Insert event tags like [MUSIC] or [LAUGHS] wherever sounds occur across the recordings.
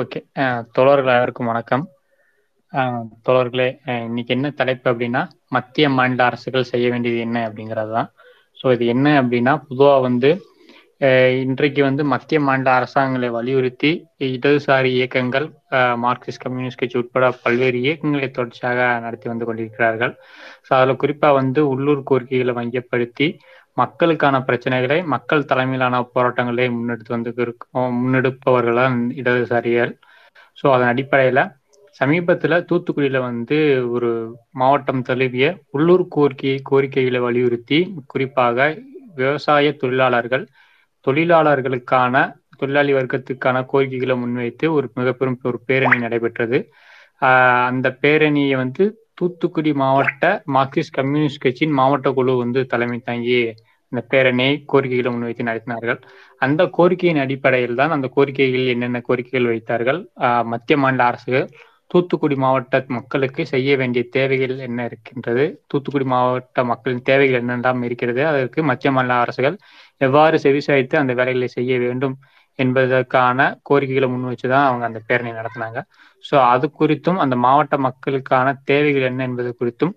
Okay தோழர்கள் அனைவருக்கும் வணக்கம். தோழர்களே இன்னைக்கு என்ன தலைப்பு அப்படின்னா மத்திய மாநில அரசுகள் செய்ய வேண்டியது என்ன அப்படிங்கிறது தான். ஸோ இது என்ன அப்படின்னா பொதுவாக வந்து இன்றைக்கு வந்து மத்திய மாநில அரசாங்கங்களை வலியுறுத்தி இடதுசாரி இயக்கங்கள் மார்க்சிஸ்ட் கம்யூனிஸ்ட் கட்சி உட்பட பல்வேறு இயக்கங்களை தொடர்ச்சியாக நடத்தி வந்து கொண்டிருக்கிறார்கள். ஸோ அதில் குறிப்பாக வந்து உள்ளூர் கோரிக்கைகளை மையப்படுத்தி மக்களுக்கான பிரச்சனைகளை மக்கள் தலைமையிலான போராட்டங்களை முன்னெடுத்து வந்து முன்னெடுப்பவர்கள் இடதுசாரிகள். ஸோ அதன் அடிப்படையில் சமீபத்தில் தூத்துக்குடியில் வந்து ஒரு மாவட்டம் தழுவிய உள்ளூர் கோரிக்கை கோரிக்கைகளை வலியுறுத்தி குறிப்பாக விவசாய தொழிலாளர்கள் தொழிலாளர்களுக்கான தொழிலாளி வர்க்கத்துக்கான கோரிக்கைகளை முன்வைத்து ஒரு மிக பெரும் ஒரு பேரணி நடைபெற்றது. அந்த பேரணியை வந்து தூத்துக்குடி மாவட்ட மார்க்சிஸ்ட் கம்யூனிஸ்ட் கட்சியின் மாவட்ட குழு வந்து தலைமை தாங்கி இந்த பேரணி கோரிக்கைகளை முன்வைத்து நடத்தினார்கள். அந்த கோரிக்கையின் அடிப்படையில் தான் அந்த கோரிக்கைகள் என்னென்ன கோரிக்கைகள் வைத்தார்கள்? மத்திய மாநில அரசுகள் தூத்துக்குடி மாவட்ட மக்களுக்கு செய்ய வேண்டிய தேவைகள் என்ன இருக்கின்றது? தூத்துக்குடி மாவட்ட மக்களின் தேவைகள் என்னெல்லாம் இருக்கிறது? அதற்கு மத்திய மாநில அரசுகள் எவ்வாறு செவிசாய்த்து அந்த வேலைகளை செய்ய வேண்டும் என்பதற்கான கோரிக்கைகளை முன் தான் அவங்க அந்த பேரணி நடத்தினாங்க. ஸோ அது குறித்தும் அந்த மாவட்ட மக்களுக்கான தேவைகள் என்ன என்பது குறித்தும்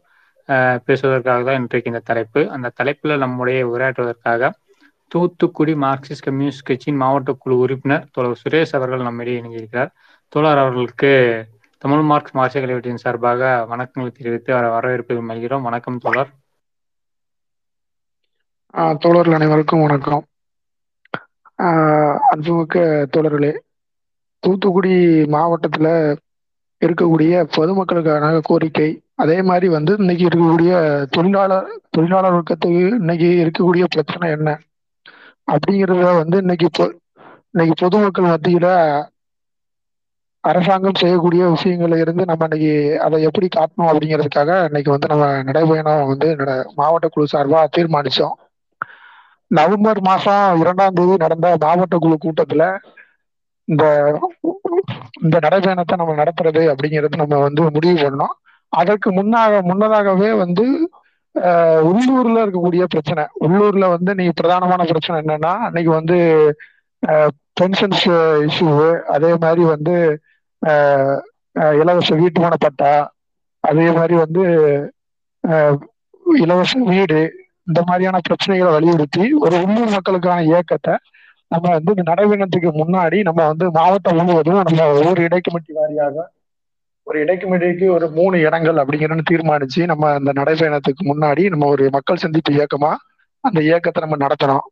பேசுவதற்காக தான் இன்றைக்கு இந்த தலைப்பு. அந்த தலைப்பில் நம்முடைய உரையாற்றுவதற்காக தூத்துக்குடி மார்க்சிஸ்ட் கம்யூனிஸ்ட் கட்சியின் மாவட்ட குழு உறுப்பினர் தோழர் சுரேஷ் அவர்கள் நம்மிடையே இணைஞ்சிருக்கிறார் தோழர் அவர்களுக்கு தமிழ் மார்க்ஸ் மார்க்சிய கலைவற்றின் சார்பாக வணக்கங்களை தெரிவித்து அவரை வரவேற்பு மகிழ்கிறோம். வணக்கம் தோழர். தோழர்கள் அனைவருக்கும் வணக்கம். அன்புமிக்க தோழர்களே தூத்துக்குடி மாவட்டத்தில் இருக்கக்கூடிய பொதுமக்களுக்கான கோரிக்கை அதே மாதிரி வந்து இன்னைக்கு இருக்கக்கூடிய தொழிலாளர் தொழிலாளர் வர்க்கத்துக்கு இன்னைக்கு இருக்கக்கூடிய பிரச்சனை என்ன? அப்படிங்கிறத வந்து இன்னைக்கு இன்னைக்கு பொதுமக்கள் மத்தியில அரசாங்கம் செய்யக்கூடிய விஷயங்கள்ல இருந்து நம்ம இன்னைக்கு அதை எப்படி காட்டணும் அப்படிங்கிறதுக்காக இன்னைக்கு வந்து நம்ம நடைபயணம் வந்து மாவட்ட குழு சார்பாக தீர்மானிச்சோம். நவம்பர் மாசம் இரண்டாம் தேதி நடந்த மாவட்ட குழு கூட்டத்துல இந்த இந்த நடைபயணத்தை நம்ம நடத்துறது அப்படிங்கிறது நம்ம வந்து முடிவு பண்ணோம். அதற்கு முன்னாக முன்னதாகவே வந்து உள்ளூர்ல இருக்கக்கூடிய பிரச்சனை. உள்ளூர்ல வந்து நீ பிரதானமான பிரச்சனை என்னன்னா அன்னைக்கு வந்து பென்ஷன்ஸ் இஷ்யூ அதே மாதிரி வந்து இலவச வீட்டுமான பட்டா அதே மாதிரி வந்து இலவச வீடு இந்த மாதிரியான பிரச்சனைகளை வலியுறுத்தி ஒரு உள்ளூர் மக்களுக்கான இயக்கத்தை நம்ம வந்து இந்த நடைபயணத்துக்கு முன்னாடி நம்ம வந்து மாவட்டம் முழுவதும் நம்ம ஒவ்வொரு இடைக்கமிட்டி வாரியாக ஒரு இடைக்கமிட்டிக்கு ஒரு மூணு இடங்கள் அப்படிங்கிறன்னு தீர்மானிச்சு நம்ம அந்த நடைபயணத்துக்கு முன்னாடி நம்ம ஒரு மக்கள் சந்திப்பு இயக்கமா அந்த இயக்கத்தை நம்ம நடத்தணும்.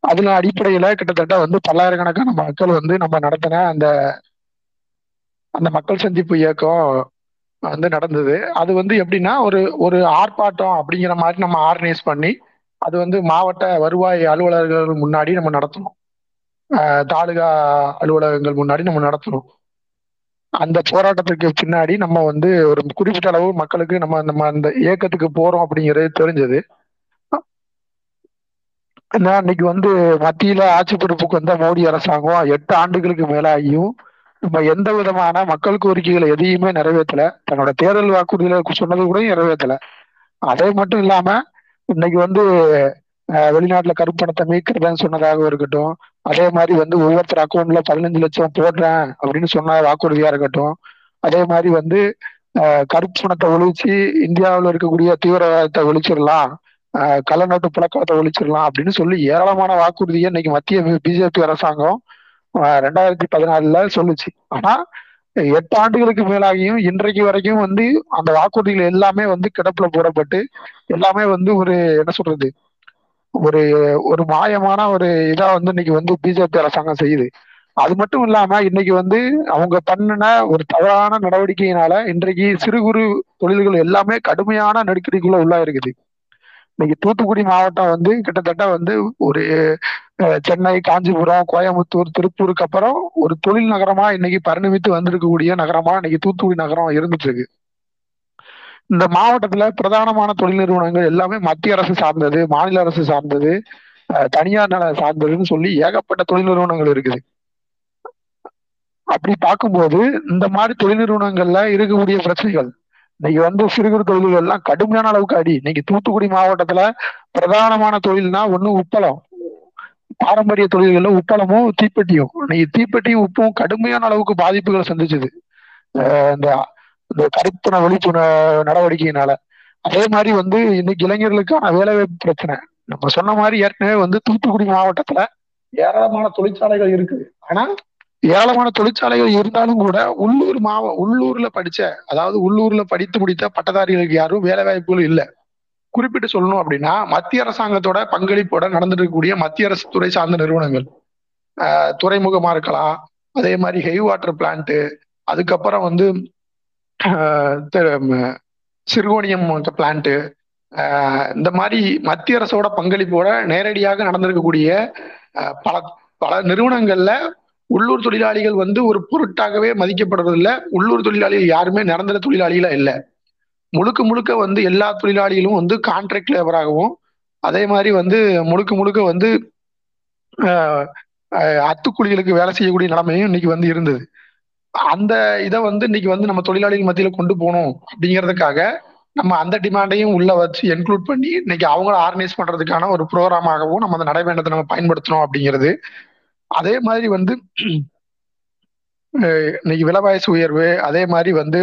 அதுல அடிப்படையில கிட்டத்தட்ட வந்து பல்லாயிரக்கணக்கான மக்கள் வந்து நம்ம நடத்தின அந்த அந்த மக்கள் சந்திப்பு இயக்கம் வந்து நடந்தது. அது வந்து எப்படின்னா ஒரு ஒரு ஆர்ப்பாட்டம் அப்படிங்கிற மாதிரி நம்ம ஆர்கனைஸ் பண்ணி அது வந்து மாவட்ட வருவாய் அலுவலர்கள் முன்னாடி நம்ம நடத்தணும். தாலுகா அலுவலகங்கள் முன்னாடி நம்ம நடத்தணும். அந்த போராட்டத்துக்கு பின்னாடி நம்ம வந்து ஒரு குறிப்பிட்ட அளவு மக்களுக்கு நம்ம நம்ம அந்த இயக்கத்துக்கு போறோம் அப்படிங்கிறது தெரிஞ்சது. அன்னைக்கு வந்து மத்தியில ஆட்சி பொறுப்புக்கு வந்த மோடி அரசாங்கம் எட்டு ஆண்டுகளுக்கு மேலாகியும் எந்த விதமான மக்கள் கோரிக்கைகளை எதையுமே நிறைவேற்றல. தன்னோட தேர்தல் வாக்குறுதியில சொன்னது கூட நிறைவேற்றல. அதே மட்டும் இல்லாம இன்னைக்கு வந்து வெளிநாட்டுல கருப்பணத்தை மீட்கிறதுன்னு சொன்னதாக இருக்கட்டும் அதே மாதிரி வந்து ஒவ்வொருத்தர் அக்கௌண்ட்ல பதினஞ்சு லட்சம் போடுறேன் அப்படின்னு சொன்ன வாக்குறுதியா இருக்கட்டும் அதே மாதிரி வந்து கருப்பணத்தை ஒழிச்சு இந்தியாவில் இருக்கக்கூடிய தீவிரவாதத்தை ஒழிச்சிடலாம் கள்ளநோட்டு புழக்கத்தை ஒழிச்சிடலாம் அப்படின்னு சொல்லி ஏராளமான வாக்குறுதியை இன்னைக்கு மத்திய பிஜேபி அரசாங்கம் ரெண்டாயிரத்தி பதினாலுல சொல்லுச்சு. ஆனா எட்டு ஆண்டுகளுக்கு மேலாகியும் இன்றைக்கு வரைக்கும் வந்து அந்த வாக்குறுதிகள் எல்லாமே வந்து கிடப்புல போடப்பட்டு எல்லாமே வந்து ஒரு என்ன சொல்றது ஒரு ஒரு மாயமான ஒரு இதா வந்து இன்னைக்கு வந்து பிஜேபி அரசாங்கம் செய்யுது. அது மட்டும் இல்லாம இன்னைக்கு வந்து அவங்க பண்ணின ஒரு தவறான நடவடிக்கையினால இன்றைக்கு சிறு குறு தொழில்கள் எல்லாமே கடுமையான நெருக்கடிக்குள்ள உள்ளா இருக்குது இன்னைக்கு தூத்துக்குடி மாவட்டம் வந்து கிட்டத்தட்ட வந்து ஒரு சென்னை காஞ்சிபுரம் கோயம்புத்தூர் திருப்பூருக்கு அப்புறம் ஒரு தொழில் நகரமா இன்னைக்கு பரிணமித்து வந்திருக்கக்கூடிய நகரமா இன்னைக்கு தூத்துக்குடி நகரம் இருந்துட்டு இருக்கு இந்த மாவட்டத்துல பிரதானமான தொழில் நிறுவனங்கள் எல்லாமே மத்திய அரசு சார்ந்தது மாநில அரசு சார்ந்தது தனியார் நல சார்ந்ததுன்னு சொல்லி ஏகப்பட்ட தொழில் நிறுவனங்கள் இருக்குது. அப்படி பார்க்கும்போது இந்த மாதிரி தொழில் நிறுவனங்கள்ல இருக்கக்கூடிய பிரச்சனைகள் இன்னைக்கு வந்து சிறு குறு தொழில்கள் எல்லாம் கடுமையான அளவுக்கு அடி. இன்னைக்கு தூத்துக்குடி மாவட்டத்துல பிரதானமான தொழில்னா ஒண்ணு உப்பளம். பாரம்பரிய தொழில்கள்ல உப்பளமும் தீப்பெட்டியும். இன்னைக்கு தீப்பெட்டியும் உப்பும் கடுமையான அளவுக்கு பாதிப்புகளை சந்திச்சது. இந்த இந்த கருப்புண விழிப்புண நடவடிக்கையினால. அதே மாதிரி வந்து இன்னைக்கு இளைஞர்களுக்கான வேலைவாய்ப்பு பிரச்சனை. நம்ம சொன்ன மாதிரி ஏற்கனவே வந்து தூத்துக்குடி மாவட்டத்துல ஏராளமான தொழிற்சாலைகள் இருக்குது. ஆனா ஏராளமான தொழிற்சாலைகள் இருந்தாலும் கூட உள்ளூர் மாவ உள்ளூர்ல படிச்ச அதாவது உள்ளூர்ல படித்து முடித்த பட்டதாரிகளுக்கு யாரும் வேலை வாய்ப்புகள் இல்லை. குறிப்பிட்டு சொல்லணும் அப்படின்னா மத்திய அரசாங்கத்தோட பங்களிப்போட நடந்துட்டு இருக்கக்கூடிய மத்திய அரசு துறை சார்ந்த நிறுவனங்கள். துறைமுகமா இருக்கலாம். அதே மாதிரி ஹெவி வாட்டர் பிளான்ட்டு அதுக்கப்புறம் வந்து சிறுகோணியம் பிளான்ட்டு இந்த மாதிரி மத்திய அரசோட பங்களிப்போட நேரடியாக நடந்திருக்கக்கூடிய பல பல நிறுவனங்கள்ல உள்ளூர் தொழிலாளிகள் வந்து ஒரு பொருட்டாகவே மதிக்கப்படுறதில்ல. உள்ளூர் தொழிலாளிகள் யாருமே நிரந்தர தொழிலாளிகளா இல்லை. முழுக்க முழுக்க வந்து எல்லா தொழிலாளிகளும் வந்து கான்ட்ராக்ட் லேபராகவும் அதே மாதிரி வந்து முழுக்க முழுக்க வந்து ஆஹ் அத்துக்கூலிகளுக்கு வேலை செய்யக்கூடிய நிலைமையும் இன்னைக்கு வந்து இருந்தது. அந்த இதை வந்து இன்னைக்கு வந்து நம்ம தொழிலாளிகள் மத்தியில கொண்டு போகணும் அப்படிங்கிறதுக்காக நம்ம அந்த டிமாண்டையும் உள்ள வச்சு இன்க்ளூட் பண்ணி இன்னைக்கு அவங்கள ஆர்கனைஸ் பண்றதுக்கான ஒரு ப்ரோக்ராமாகவும் நம்ம அந்த நடைபயணத்தை நம்ம பயன்படுத்தணும் அப்படிங்கிறது அதே மாதிரி வந்து [CLEARS THROAT] இன்னைக்கு விலைவாசி உயர்வு அதே மாதிரி வந்து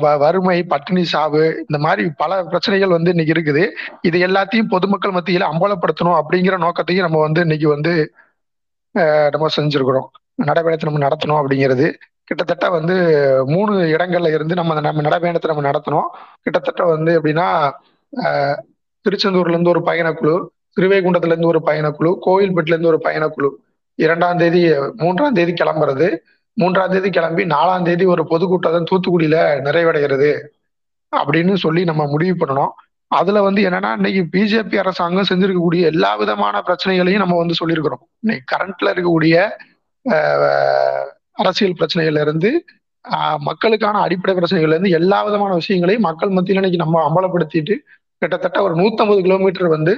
வ- வறுமை பட்டினி சாவு இந்த மாதிரி பல பிரச்சனைகள் வந்து இன்னைக்கு இருக்குது. இது எல்லாத்தையும் பொதுமக்கள் மத்தியில் அம்பலப்படுத்தணும் அப்படிங்கிற நோக்கத்தையும் நம்ம வந்து இன்னைக்கு வந்து நம்ம செஞ்சிருக்கிறோம். நடைபயணத்தை நம்ம நடத்தணும் அப்படிங்கிறது. கிட்டத்தட்ட வந்து மூணு இடங்கள்ல இருந்து நம்ம நம்ம நடைபயணத்தை நம்ம நடத்தணும். கிட்டத்தட்ட வந்து எப்படின்னா திருச்செந்தூர்ல இருந்து ஒரு பயணக்குழு திருவைகுண்டத்துல இருந்து ஒரு பயணக்குழு கோயில்பட்டுல இருந்து ஒரு பயணக்குழு. இரண்டாம் தேதி மூன்றாம் தேதி கிளம்புறது. மூன்றாம் தேதி கிளம்பி நாலாம் தேதி ஒரு பொதுக்கூட்டம் தூத்துக்குடியில நிறைவடைகிறது அப்படின்னு சொல்லி நம்ம முடிவு பண்ணணும். அதுல வந்து என்னன்னா இன்னைக்கு பிஜேபி அரசாங்கம் செஞ்சிருக்கக்கூடிய எல்லா விதமான பிரச்சனைகளையும் நம்ம வந்து சொல்லியிருக்கிறோம். இன்னைக்கு கரண்ட்ல இருக்கக்கூடிய அரசியல் பிரச்சனைகள்ல இருந்து மக்களுக்கான அடிப்படை பிரச்சனைகள்ல இருந்து எல்லா விதமான விஷயங்களையும் மக்கள் மத்தியில் இன்னைக்கு நம்ம அம்பலப்படுத்திட்டு கிட்டத்தட்ட ஒரு நூத்தம்பது கிலோமீட்டர் வந்து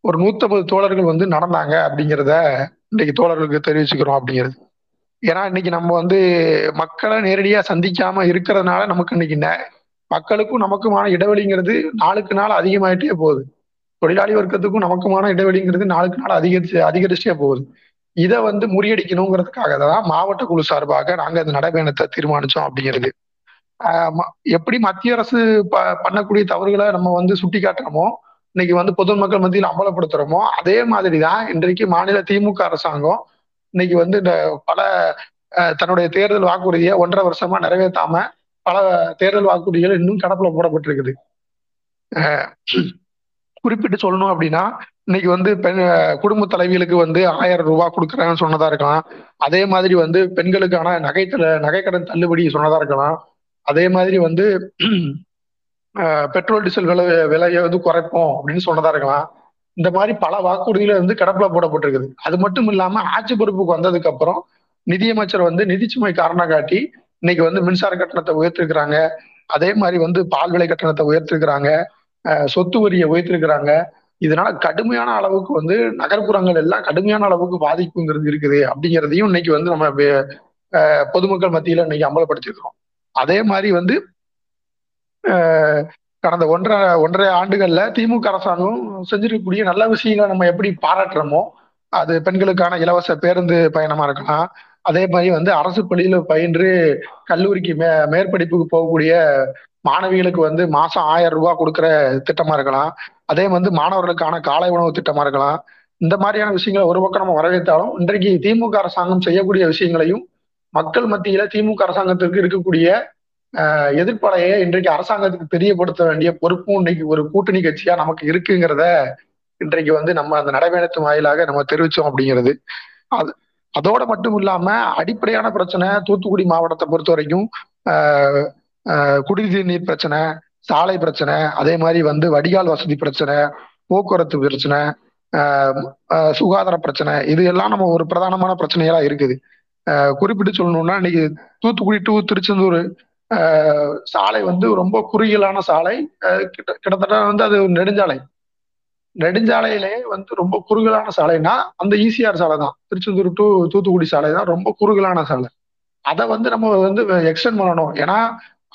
ஒரு நூத்தம்பது தோழர்கள் வந்து நடந்தாங்க அப்படிங்கிறத இன்னைக்கு தோழர்களுக்கு தெரிவிச்சுக்கிறோம் அப்படிங்கிறது. ஏன்னா இன்னைக்கு நம்ம வந்து மக்களை நேரடியாக சந்திக்காம இருக்கிறதுனால நமக்கு இன்னைக்கு மக்களுக்கும் நமக்குமான இடைவெளிங்கிறது நாளுக்கு நாள் அதிகமாயிட்டே போகுது. தொழிலாளி வர்க்கத்துக்கும் நமக்குமான இடைவெளிங்கிறது நாளுக்கு நாள் அதிகரிச்சு அதிகரிச்சே போகுது. இதை வந்து முறியடிக்கணுங்கிறதுக்காக தான் மாவட்ட குழு சார்பாக நாங்கள் இந்த நடைபயணத்தை தீர்மானிச்சோம் அப்படிங்கிறது. ம- எப்படி மத்திய அரசு ப- பண்ணக்கூடிய தவறுகளை நம்ம வந்து சுட்டி காட்டுறோமோ இன்னைக்கு வந்து பொதுமக்கள் மத்தியில் அமலப்படுத்துறோமோ அதே மாதிரி தான் இன்றைக்கு மாநில திமுக அரசாங்கம் இன்னைக்கு வந்து இந்த பல தன்னுடைய தேர்தல் வாக்குறுதியை ஒன்றரை வருஷமா நிறைவேற்றாம பல தேர்தல் வாக்குறுதிகள் இன்னும் கடப்புல போடப்பட்டிருக்குது. குறிப்பிட்டு சொல்லணும் அப்படின்னா இன்னைக்கு வந்து பெண் குடும்ப தலைவிகளுக்கு வந்து ஆயிரம் ரூபாய் கொடுக்குறேன்னு சொன்னதா இருக்கலாம். அதே மாதிரி வந்து பெண்களுக்கான நகை நகைக்கடன் தள்ளுபடி சொன்னதா இருக்கலாம். அதே மாதிரி வந்து பெட்ரோல் டீசல் விலை விலையை வந்து குறைப்போம் அப்படின்னு சொன்னதா இருக்கலாம். இந்த மாதிரி பல வாக்குறுதிகளை வந்து கடப்புல போடப்பட்டிருக்குது. அது மட்டும் இல்லாம ஆட்சி பொறுப்புக்கு வந்ததுக்கு அப்புறம் நிதியமைச்சர் வந்து நிதிச்சுமை காரணம் காட்டி இன்னைக்கு வந்து மின்சார கட்டணத்தை உயர்த்திருக்கிறாங்க. அதே மாதிரி வந்து பால் விலை கட்டணத்தை உயர்த்திருக்கிறாங்க. சொத்து வரியை உயர்த்திருக்கிறாங்க. இதனால கடுமையான அளவுக்கு வந்து நகர்ப்புறங்கள் எல்லாம் கடுமையான அளவுக்கு பாதிப்புங்கிறது இருக்குது அப்படிங்கிறதையும் இன்னைக்கு வந்து நம்ம பொதுமக்கள் மத்தியில இன்னைக்கு அமலப்படுத்திருக்கிறோம் அதே மாதிரி வந்து கடந்த ஒன்றரை ஒன்றரை ஆண்டுகள்ல திமுக அரசாங்கம் செஞ்சிருக்கக்கூடிய நல்ல விஷயங்களை நம்ம எப்படி பாராட்டுறோமோ அது பெண்களுக்கான இலவச பேருந்து பயணமா இருக்கலாம். அதே மாதிரி வந்து அரசு பள்ளியில பயின்று கல்லூரிக்கு மே மேற்படிப்புக்கு போகக்கூடிய மாணவிகளுக்கு வந்து மாசம் ஆயிரம் ரூபாய் கொடுக்குற திட்டமா இருக்கலாம். அதே வந்து மாணவர்களுக்கான காலை உணவு திட்டமா இருக்கலாம். இந்த மாதிரியான விஷயங்களை ஒரு பக்கம் நம்ம வரவேற்றாலும் இன்றைக்கு திமுக அரசாங்கம் செய்யக்கூடிய விஷயங்களையும் மக்கள் மத்தியில திமுக அரசாங்கத்திற்கு இருக்கக்கூடிய எதிர்ப்படையை இன்றைக்கு அரசாங்கத்துக்கு தெரியப்படுத்த வேண்டிய பொறுப்பும் இன்னைக்கு ஒரு கூட்டணி கட்சியா நமக்கு இருக்குங்கிறத இன்றைக்கு வந்து நம்ம அந்த நடைபயணத்து வாயிலாக நம்ம தெரிவிச்சோம் அப்படிங்கிறது. அது அதோட மட்டும் இல்லாம அடிப்படையான பிரச்சனை தூத்துக்குடி மாவட்டத்தை பொறுத்த வரைக்கும் குடிநீர் நீர் பிரச்சனை சாலை பிரச்சனை அதே மாதிரி வந்து வடிகால் வசதி பிரச்சனை போக்குவரத்து பிரச்சனை சுகாதார பிரச்சனை இது எல்லாம் நம்ம ஒரு பிரதானமான பிரச்சனைகளா இருக்குது. குறிப்பிட்டு சொல்லணும்னா இன்னைக்கு தூத்துக்குடி டு திருச்செந்தூர் சாலை வந்து ரொம்ப குறுகியலான சாலை. கிட்ட கிட்டத்தட்ட வந்து அது நெடுஞ்சாலை. நெடுஞ்சாலையிலே வந்து ரொம்ப குறுகலான சாலைனா அந்த ஈசிஆர் சாலை தான். திருச்செந்தூர் டு தூத்துக்குடி சாலை தான் ரொம்ப குறுகலான சாலை. அதை வந்து நம்ம வந்து எக்ஸ்டெண்ட் பண்ணணும். ஏன்னா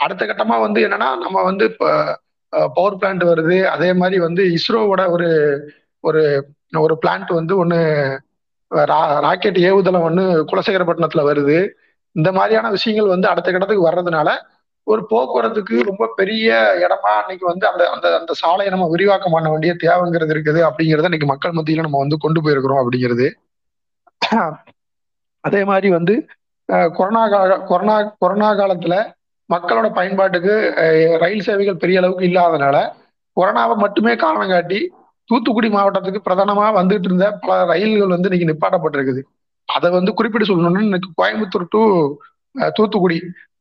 அடுத்த கட்டமா வந்து என்னன்னா நம்ம வந்து இப்போ பவர் பிளான்ட் வருது. அதே மாதிரி வந்து இஸ்ரோவோட ஒரு ஒரு ஒரு பிளான்ட் வந்து ஒன்று ராக்கெட் ஏவுதளம் ஒன்று குலசேகரப்பட்டினத்துல வருது. இந்த மாதிரியான விஷயங்கள் வந்து அடுத்த கட்டத்துக்கு வர்றதுனால ஒரு போக்குவரத்துக்கு ரொம்ப பெரிய இடமா அன்னைக்கு வந்து அந்த அந்த அந்த சாலையை நம்ம விரிவாக்கம் பண்ண வேண்டிய தேவைங்கிறது இருக்குது அப்படிங்கிறத இன்னைக்கு மக்கள் மத்தியில நம்ம வந்து கொண்டு போயிருக்கிறோம் அப்படிங்கிறது. அதே மாதிரி வந்து கொரோனா கால கொரோனா கொரோனா காலத்துல மக்களோட பயன்பாட்டுக்கு ரயில் சேவைகள் பெரிய அளவுக்கு இல்லாதனால கொரோனாவை மட்டுமே காரணம் காட்டி தூத்துக்குடி மாவட்டத்துக்கு பிரதானமா வந்துட்டு இருந்த பல ரயில்கள் வந்து இன்னைக்கு நிப்பாட்டப்பட்டிருக்குது. அதை வந்து குறிப்பிட்டு சொல்லணும்னா எனக்கு கோயம்புத்தூர் டு தூத்துக்குடி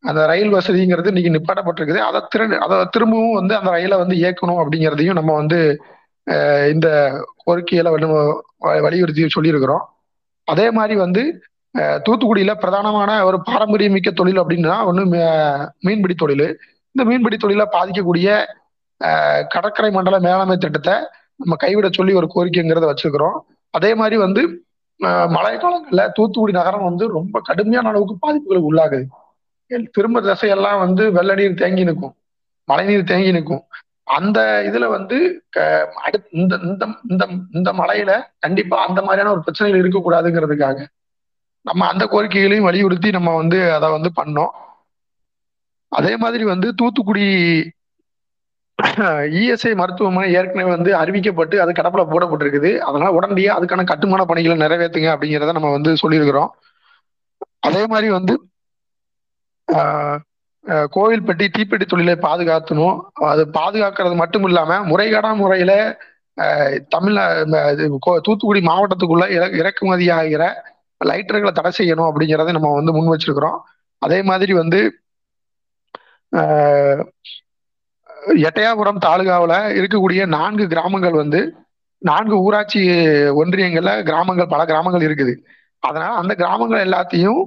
அந்த ரயில் வசதிங்கிறது இன்னைக்கு நிப்பாட்டப்பட்டிருக்குது. அதை திரு அதை திரும்பவும் வந்து அந்த ரயிலை வந்து இயக்கணும் அப்படிங்கிறதையும் நம்ம வந்து இந்த கோரிக்கையில வந்து வலியுறுத்தி சொல்லியிருக்கிறோம். அதே மாதிரி வந்து தூத்துக்குடியில் தூத்துக்குடியில பிரதானமான ஒரு பாரம்பரியமிக்க தொழில் அப்படின்னா ஒன்று மீன்பிடி தொழில். இந்த மீன்பிடி தொழிலை பாதிக்கக்கூடிய கடற்கரை மண்டல மேலாண்மை திட்டத்தை நம்ம கைவிட சொல்லி ஒரு கோரிக்கைங்கிறத வச்சிருக்கிறோம். அதே மாதிரி வந்து மழை காலங்கள்ல தூத்துக்குடி நகரம் வந்து ரொம்ப கடுமையான அளவுக்கு பாதிப்புகளுக்கு உள்ளாகுது. திரும்ப திசையெல்லாம் வந்து வெள்ள நீர் தேங்கி நிற்கும். மழைநீர் தேங்கி நிற்கும். அந்த இதுல வந்து க- அடுத் இந்த இந்த இந்த இந்த மலையில கண்டிப்பா அந்த மாதிரியான ஒரு பிரச்சனைகள் இருக்கக்கூடாதுங்கிறதுக்காக நம்ம அந்த கோரிக்கைகளையும் வலியுறுத்தி நம்ம வந்து அதை வந்து பண்ணோம். அதே மாதிரி வந்து தூத்துக்குடி [COUGHS] இஎஸ்ஐ மருத்துவமனை ஏற்கனவே வந்து அறிவிக்கப்பட்டு அது கடப்பில் போடப்பட்டிருக்குது. அதனால உடனடியாக அதுக்கான கட்டுமான பணிகளை நிறைவேற்றுங்க அப்படிங்கிறத நம்ம வந்து சொல்லியிருக்கிறோம். அதே மாதிரி வந்து கோவில்பட்டி தீப்பெட்டி தொழிலை பாதுகாத்தணும். அது பாதுகாக்கிறது மட்டும் இல்லாமல் முறைகேடா முறையில் தமிழ் தமிழ்நா இது கோ- தூத்துக்குடி மாவட்டத்துக்குள்ள இற- இறக்குமதி ஆகிற லைட்டர்களை தடை செய்யணும் அப்படிங்கிறத நம்ம வந்து முன் வச்சிருக்கிறோம். அதே மாதிரி வந்து எட்டயாபுரம் தாலுகாவில் இருக்கக்கூடிய நான்கு கிராமங்கள் வந்து நான்கு ஊராட்சி ஒன்றியங்கள்ல கிராமங்கள் பல கிராமங்கள் இருக்குது. அதனால அந்த கிராமங்கள் எல்லாத்தையும்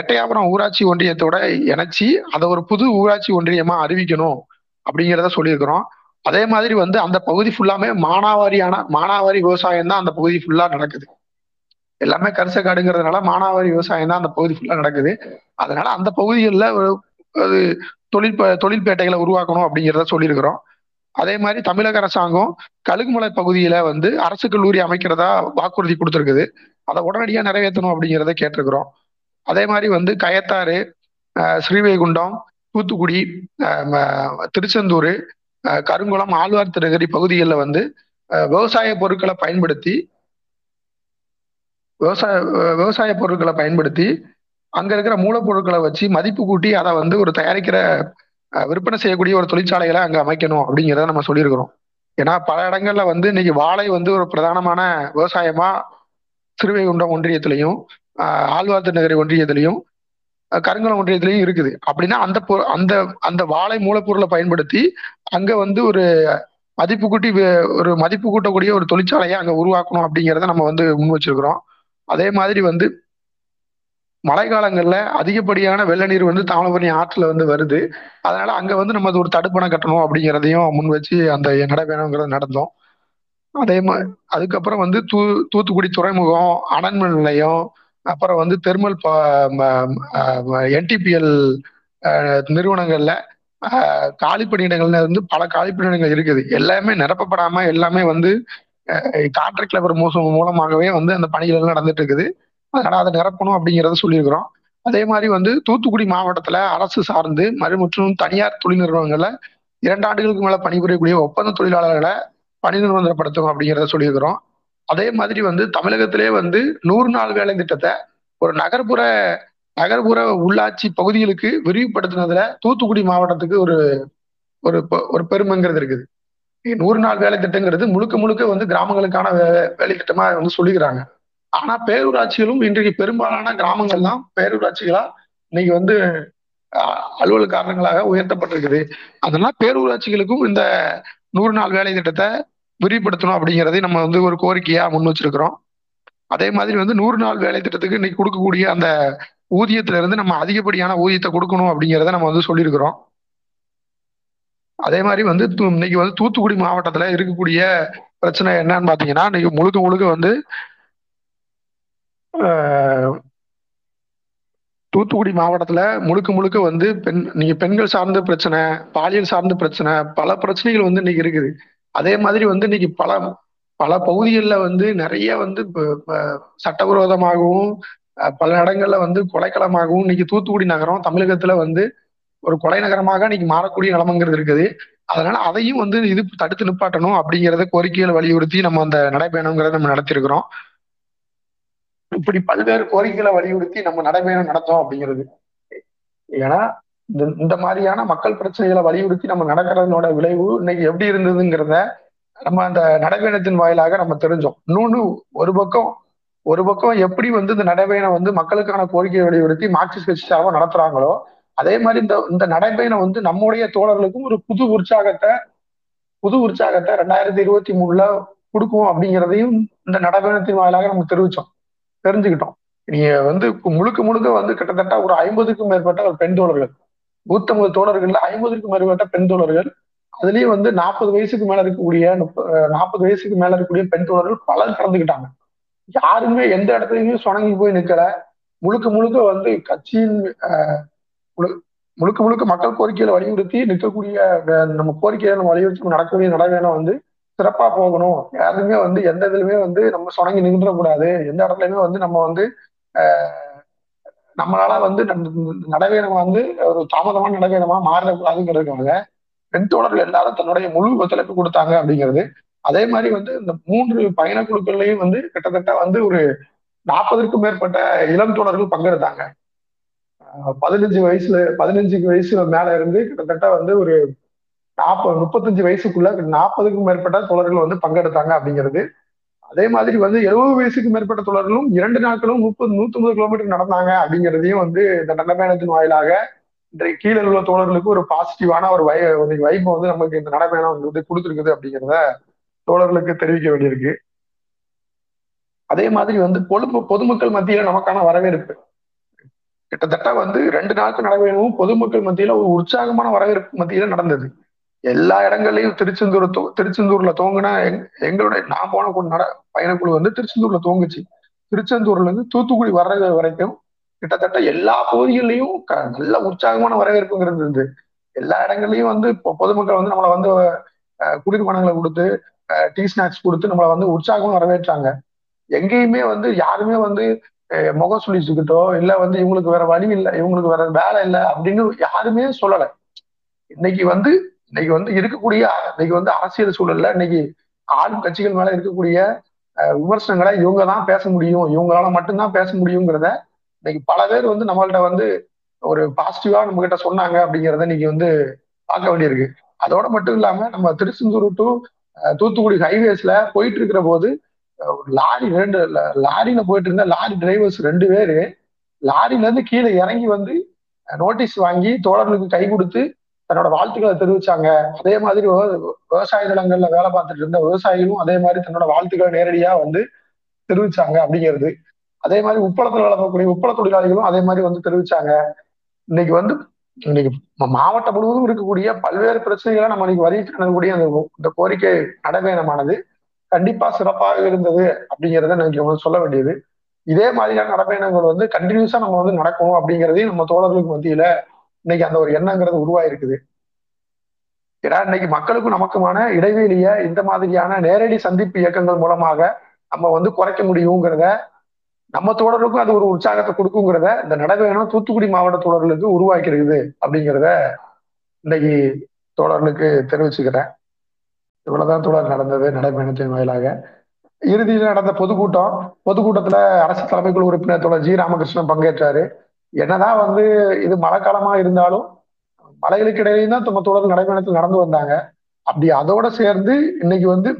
எட்டையாபுரம் எட்டயாபுரம் ஊராட்சி ஒன்றியத்தோட இணைச்சி அதை ஒரு புது ஊராட்சி ஒன்றியமா அறிவிக்கணும் அப்படிங்கிறத சொல்லியிருக்கிறோம். அதே மாதிரி வந்து அந்த பகுதி ஃபுல்லாமே மானாவாரியான மானாவாரி விவசாயம் தான் அந்த பகுதி ஃபுல்லா நடக்குது. எல்லாமே கரிசக்காடுங்கிறதுனால மானாவாரி விவசாயம் தான் அந்த பகுதி ஃபுல்லா நடக்குது. அதனால அந்த பகுதிகளில் அது தொழில் ப- தொழில்பேட்டைகளை உருவாக்கணும் அப்படிங்கிறத சொல்லியிருக்கிறோம். அதே மாதிரி தமிழக அரசாங்கம் கழுகுமலை பகுதியில வந்து அரசு கல்லூரி அமைக்கிறதா வாக்குறுதி கொடுத்துருக்குது. அதை உடனடியாக நிறைவேற்றணும் அப்படிங்கிறத கேட்டிருக்கிறோம். அதே மாதிரி வந்து கயத்தாறு ஸ்ரீவைகுண்டம் தூத்துக்குடி திருச்செந்தூர் கருங்குளம் ஆழ்வார் திருநகரி பகுதிகளில் வந்து விவசாய பொருட்களை பயன்படுத்தி விவசாய விவசாய பொருட்களை பயன்படுத்தி அங்க இருக்கிற மூலப்பொருட்களை வச்சு மதிப்பு கூட்டி அதை வந்து ஒரு தயாரிக்கிற விற்பனை செய்யக்கூடிய ஒரு தொழிற்சாலைகளை அங்க அமைக்கணும் அப்படிங்கிறத நம்ம சொல்லியிருக்கிறோம். ஏன்னா பல இடங்கள்ல வந்து இன்னைக்கு வாழை வந்து ஒரு பிரதானமான விவசாயமா திருவைகுண்டம் ஒன்றியத்திலையும் ஆழ்வார்த்து நகரி ஒன்றியத்திலையும் கருங்கலம் ஒன்றியத்திலையும் இருக்குது. அப்படின்னா அந்த அந்த அந்த வாழை மூலப்பொருளை பயன்படுத்தி அங்க வந்து ஒரு மதிப்பு கூட்டி ஒரு மதிப்பு கூட்டக்கூடிய ஒரு தொழிற்சாலையை அங்க உருவாக்கணும் அப்படிங்கிறத நம்ம வந்து முன் வச்சிருக்கிறோம். அதே மாதிரி வந்து மழை காலங்கள்ல அதிகப்படியான வெள்ள நீர் வந்து தாமிரபரணி ஆற்றுல வந்து வருது. அதனால அங்க வந்து நம்ம ஒரு தடுப்பணை கட்டணும் அப்படிங்கிறதையும் முன் வச்சு அந்த நடைபயணங்கிறது நடந்தோம். அதே மாதிரி அதுக்கப்புறம் வந்து தூ தூத்துக்குடி துறைமுகம் அனன்மன் நிலையம் அப்புறம் வந்து தெர்மல் என்டிபிஎல் நிறுவனங்கள்ல காலிப்பணியிடங்கள்ல இருந்து வந்து பல காலிப்பணியிடங்கள் இருக்குது. எல்லாமே நிரப்பப்படாம எல்லாமே வந்து கான்ட்ராக்ட் லேபர் மோசம் மூலமாகவே வந்து அந்த பணிகள் எல்லாம் நடந்துட்டு இருக்குது. அதனால அதை நிரப்பணும் அப்படிங்கிறத சொல்லியிருக்கிறோம். அதே மாதிரி வந்து தூத்துக்குடி மாவட்டத்துல அரசு சார்ந்து மறு மற்றும் தனியார் தொழில் நிறுவனங்கள்ல இரண்டு ஆண்டுகளுக்கு மேல பணிபுரியக்கூடிய ஒப்பந்த தொழிலாளர்களை பணி நிர்பந்தப்படுத்தும் அப்படிங்கிறத சொல்லியிருக்கிறோம். அதே மாதிரி வந்து தமிழகத்திலே வந்து நூறு நாள் வேலை திட்டத்தை ஒரு நகர்ப்புற நகர்ப்புற உள்ளாட்சி பகுதிகளுக்கு விரிவுபடுத்தினதுல தூத்துக்குடி மாவட்டத்துக்கு ஒரு ஒரு ஒரு பெருமைங்கிறது இருக்குது. நூறு நாள் வேலை திட்டங்கிறது முழுக்க முழுக்க வந்து கிராமங்களுக்கான வே- வேலை திட்டமா வந்து சொல்லிக்கிறாங்க. ஆனா பேரூராட்சிகளும் இன்றைக்கு பெரும்பாலான கிராமங்கள் தான் பேரூராட்சிகளா இன்னைக்கு வந்து அஹ், அலுவல் காரணங்களாக உயர்த்தப்பட்டிருக்குது. அதனால பேரூராட்சிகளுக்கும் இந்த நூறு நாள் வேலை திட்டத்தை விரிவுபடுத்தணும் அப்படிங்கிறதை நம்ம வந்து ஒரு கோரிக்கையா முன் வச்சிருக்கிறோம். அதே மாதிரி வந்து நூறு நாள் வேலை திட்டத்துக்கு இன்னைக்கு கொடுக்கக்கூடிய அந்த ஊதியத்துல இருந்து நம்ம அதிகப்படியான ஊதியத்தை கொடுக்கணும் அப்படிங்கிறத நம்ம வந்து சொல்லியிருக்கிறோம். அதே மாதிரி வந்து தூ- இன்னைக்கு வந்து தூத்துக்குடி மாவட்டத்துல இருக்கக்கூடிய பிரச்சனை என்னன்னு பாத்தீங்கன்னா இன்னைக்கு முழுக்க முழுக்க வந்து தூத்துக்குடி மாவட்டத்துல முழுக்க முழுக்க வந்து பெண் நீங்க பெண்கள் சார்ந்த பிரச்சனை பாலியல் சார்ந்த பிரச்சனை பல பிரச்சனைகள் வந்து இன்னைக்கு இருக்குது. அதே மாதிரி வந்து இன்னைக்கு பல பல பகுதிகளில் வந்து நிறைய வந்து சட்டவிரோதமாகவும் பல இடங்கள்ல வந்து கொலைக்களமாகவும் இன்னைக்கு தூத்துக்குடி நகரம் தமிழகத்துல வந்து ஒரு கொலை நகரமாக இன்னைக்கு மாறக்கூடிய நிலமங்கிறது இருக்குது. அதனால அதையும் வந்து இது தடுத்து நிப்பாட்டணும் அப்படிங்கிறத கோரிக்கைகளை வலியுறுத்தி நம்ம அந்த நடைபயணங்கிறத நம்ம நடத்திருக்கிறோம் இப்படி பல்வேறு கோரிக்கைகளை வலியுறுத்தி நம்ம நடைபயணம் நடத்தோம் அப்படிங்கிறது. ஏன்னா இந்த இந்த மாதிரியான மக்கள் பிரச்சனைகளை வலியுறுத்தி நம்ம நடக்கிறதனோட விளைவு இன்னைக்கு எப்படி இருந்ததுங்கிறத நம்ம அந்த நடைபயணத்தின் வாயிலாக நம்ம தெரிஞ்சோம். இன்னொன்னு ஒரு பக்கம் ஒரு பக்கம் எப்படி வந்து இந்த நடைபயணம் வந்து மக்களுக்கான கோரிக்கையை வலியுறுத்தி மார்க்சிஸ்ட் கட்சி நடத்துறாங்களோ அதே மாதிரி இந்த இந்த நடைபயணம் வந்து நம்முடைய தோழர்களுக்கும் ஒரு புது உற்சாகத்தை புது உற்சாகத்தை ரெண்டாயிரத்தி இருபத்தி மூணுல கொடுக்கும் அப்படிங்கிறதையும் இந்த நடைபயணத்தின் வாயிலாக நம்ம தெரிவிச்சோம். தெரிஞ்சுக்கிட்டோம். நீங்க வந்து முழுக்க முழுக்க வந்து கிட்டத்தட்ட ஒரு ஐம்பதுக்கும் மேற்பட்ட ஒரு பெண் தோழர்கள் நூத்தம்பது தோழர்கள்ல ஐம்பதுக்கும் மேற்பட்ட பெண் தோழர்கள். அதுலயும் வந்து நாற்பது வயசுக்கு மேல இருக்கக்கூடிய நாற்பது வயசுக்கு மேல இருக்கக்கூடிய பெண் தோழர்கள் பலர் கலந்துக்கிட்டாங்க யாருமே எந்த இடத்துலயுமே சுணங்கி போய் நிக்கல. முழுக்க முழுக்க வந்து கட்சியின் முழு- முழுக்க முழுக்க மக்கள் கோரிக்கையில வலியுறுத்தி நிற்கக்கூடிய நம்ம கோரிக்கையை நம்ம வலியுறுத்தி நடக்கக்கூடிய நடைபயணம் வந்து சிறப்பா போகணும். யாருமே வந்து எந்த இதுலயுமே வந்து நம்ம சுணங்கி நின்ற கூடாது எந்த இடத்துலயுமே வந்து நம்ம வந்து நம்மளால வந்து நடவீனம் வந்து ஒரு தாமதமான நடவீனமா மாறக்கூடாதுங்கிறதுக்காக பெண் தோழர்கள் எல்லாரும் தன்னுடைய முழு ஒத்துழைப்பு கொடுத்தாங்க அப்படிங்கிறது. அதே மாதிரி வந்து இந்த மூன்று பயணக்குழுக்கள்லையும் வந்து கிட்டத்தட்ட வந்து ஒரு நாற்பதற்கும் மேற்பட்ட இளம் தோழர்கள் பங்கெடுத்தாங்க. பதினஞ்சு வயசுல பதினஞ்சு வயசுல மேல இருந்து கிட்டத்தட்ட வந்து ஒரு நாற்பது முப்பத்தஞ்சு வயசுக்குள்ள நாற்பதுக்கும் மேற்பட்ட தோழர்கள் வந்து பங்கெடுத்தாங்க அப்படிங்கிறது. அதே மாதிரி வந்து எழுபது வயசுக்கு மேற்பட்ட தோழர்களும் இரண்டு நாட்களும் முப்பது நூத்தம்பது கிலோமீட்டர் நடந்தாங்க அப்படிங்கிறதையும் வந்து இந்த நடைபயணத்தின் வாயிலாக இன்றைக்கு கீழே உள்ள தோழர்களுக்கு ஒரு பாசிட்டிவான ஒரு வை வைப்பு வைப்பை வந்து நமக்கு இந்த நடைபயணம் வந்து கொடுத்துருக்குது அப்படிங்கிறத தோழர்களுக்கு தெரிவிக்க வேண்டியிருக்கு. அதே மாதிரி வந்து பொழுப்பு பொதுமக்கள் மத்தியில நமக்கான வரவேற்பு. கிட்டத்தட்ட வந்து ரெண்டு நாட்கள் நடைபயணமும் பொதுமக்கள் மத்தியில ஒரு உற்சாகமான வரவேற்பு மத்தியில நடந்தது. எல்லா இடங்கள்லையும் திருச்செந்தூர் திருச்செந்தூர்ல தோங்குனா எங்- எங்களுடைய நான் போன கு- நட பயணக்குழு வந்து திருச்செந்தூர்ல தோங்குச்சு. திருச்செந்தூர்ல இருந்து தூத்துக்குடி வர்றது வரைக்கும் கிட்டத்தட்ட எல்லா பகுதிகளிலையும் க- நல்ல உற்சாகமான வரவேற்புங்கிறது இருந்து எல்லா இடங்கள்லையும் வந்து இப்போ பொதுமக்கள் வந்து நம்மளை வந்து அஹ், குளிர்பானங்களை கொடுத்து டீ ஸ்நாக்ஸ் கொடுத்து நம்மளை வந்து உற்சாகமாக வரவேற்றாங்க. எங்கேயுமே வந்து யாருமே வந்து அஹ், முகம் சுழிச்சுக்கிட்டோ இல்லை வந்து இவங்களுக்கு வேற வழி இல்லை இவங்களுக்கு வேற வேலை இல்லை அப்படின்னு யாருமே சொல்லலை. இன்னைக்கு வந்து இன்னைக்கு வந்து இருக்கக்கூடிய இன்னைக்கு வந்து அரசியல் சூழல்ல இன்னைக்கு ஆளும் கட்சிகள் மேல இருக்கக்கூடிய விமர்சனங்களை இவங்க தான் பேச முடியும். இவங்களால மட்டும்தான் பேச முடியுங்கிறத இன்னைக்கு பல பேர் வந்து நம்மள்கிட்ட வந்து ஒரு பாசிட்டிவா நம்ம கிட்ட சொன்னாங்க அப்படிங்கிறத இன்னைக்கு வந்து பார்க்க வேண்டியிருக்கு. அதோட மட்டும் இல்லாம நம்ம திருச்செந்தூர் டு தூத்துக்குடி ஹைவேஸ்ல போயிட்டு இருக்கிற போது லாரி ரெண்டு லாரியில போயிட்டு இருந்த லாரி டிரைவர்ஸ் ரெண்டு பேரு லாரில இருந்து கீழே இறங்கி வந்து நோட்டீஸ் வாங்கி தோழர்களுக்கு கை கொடுத்து தன்னோட வாழ்த்துக்களை தெரிவிச்சாங்க. அதே மாதிரி விவசாய நிலங்கள்ல வேலை பார்த்துட்டு இருந்த விவசாயிகளும் அதே மாதிரி தன்னோட வாழ்த்துக்களை நேரடியா வந்து தெரிவிச்சாங்க அப்படிங்கிறது. அதே மாதிரி உப்பளத்துல வேலை பார்க்கக்கூடிய உப்பள தொழிலாளிகளும் அதே மாதிரி வந்து தெரிவிச்சாங்க. இன்னைக்கு வந்து இன்னைக்கு மாவட்டம் முழுவதும் இருக்கக்கூடிய பல்வேறு பிரச்சனைகளை நம்ம இன்னைக்கு வலியுறுத்தக்கூடிய அந்த இந்த கோரிக்கை நடைபயணமானது கண்டிப்பா சிறப்பாக இருந்தது அப்படிங்கிறத எனக்கு வந்து சொல்ல வேண்டியது. இதே மாதிரியான நடைபயணங்கள் வந்து கண்டினியூஸா நம்ம வந்து நடக்கணும் அப்படிங்கிறதையும் நம்ம தோழர்களுக்கு மத்தியில இன்னைக்கு அந்த ஒரு எண்ணங்கிறது உருவாயிருக்குது. ஏன்னா இன்னைக்கு மக்களுக்கும் நமக்குமான இடைவெளிய இந்த மாதிரியான நேரடி சந்திப்பு இயக்கங்கள் மூலமாக நம்ம வந்து குறைக்க முடியுங்கிறத நம்ம தோழர்களுக்கும் அது ஒரு உற்சாகத்தை கொடுக்குங்கிறத இந்த நடைபயணம் தூத்துக்குடி மாவட்ட தோழர்களுக்கு உருவாக்கி இருக்குது அப்படிங்கிறத இன்னைக்கு தோழர்களுக்கு தெரிவிச்சுக்கிறேன். இவ்வளவுதான் தோழர் நடந்தது நடைபயணத்தின் வாயிலாக. இறுதியில் நடந்த பொதுக்கூட்டம் பொதுக்கூட்டத்துல அரசு தலைமைக்குழு உறுப்பினர் தோழர் ஜி ராமகிருஷ்ணன் பங்கேற்றாரு. என்னதான் வந்து இது மழைக்காலமா இருந்தாலும் மலைகளுக்கு இடையிலையும் தான் நம்ம தொடர் நடைபயணத்தில் நடந்து வந்தாங்க. அப்படி அதோட சேர்ந்து இன்னைக்கு வந்து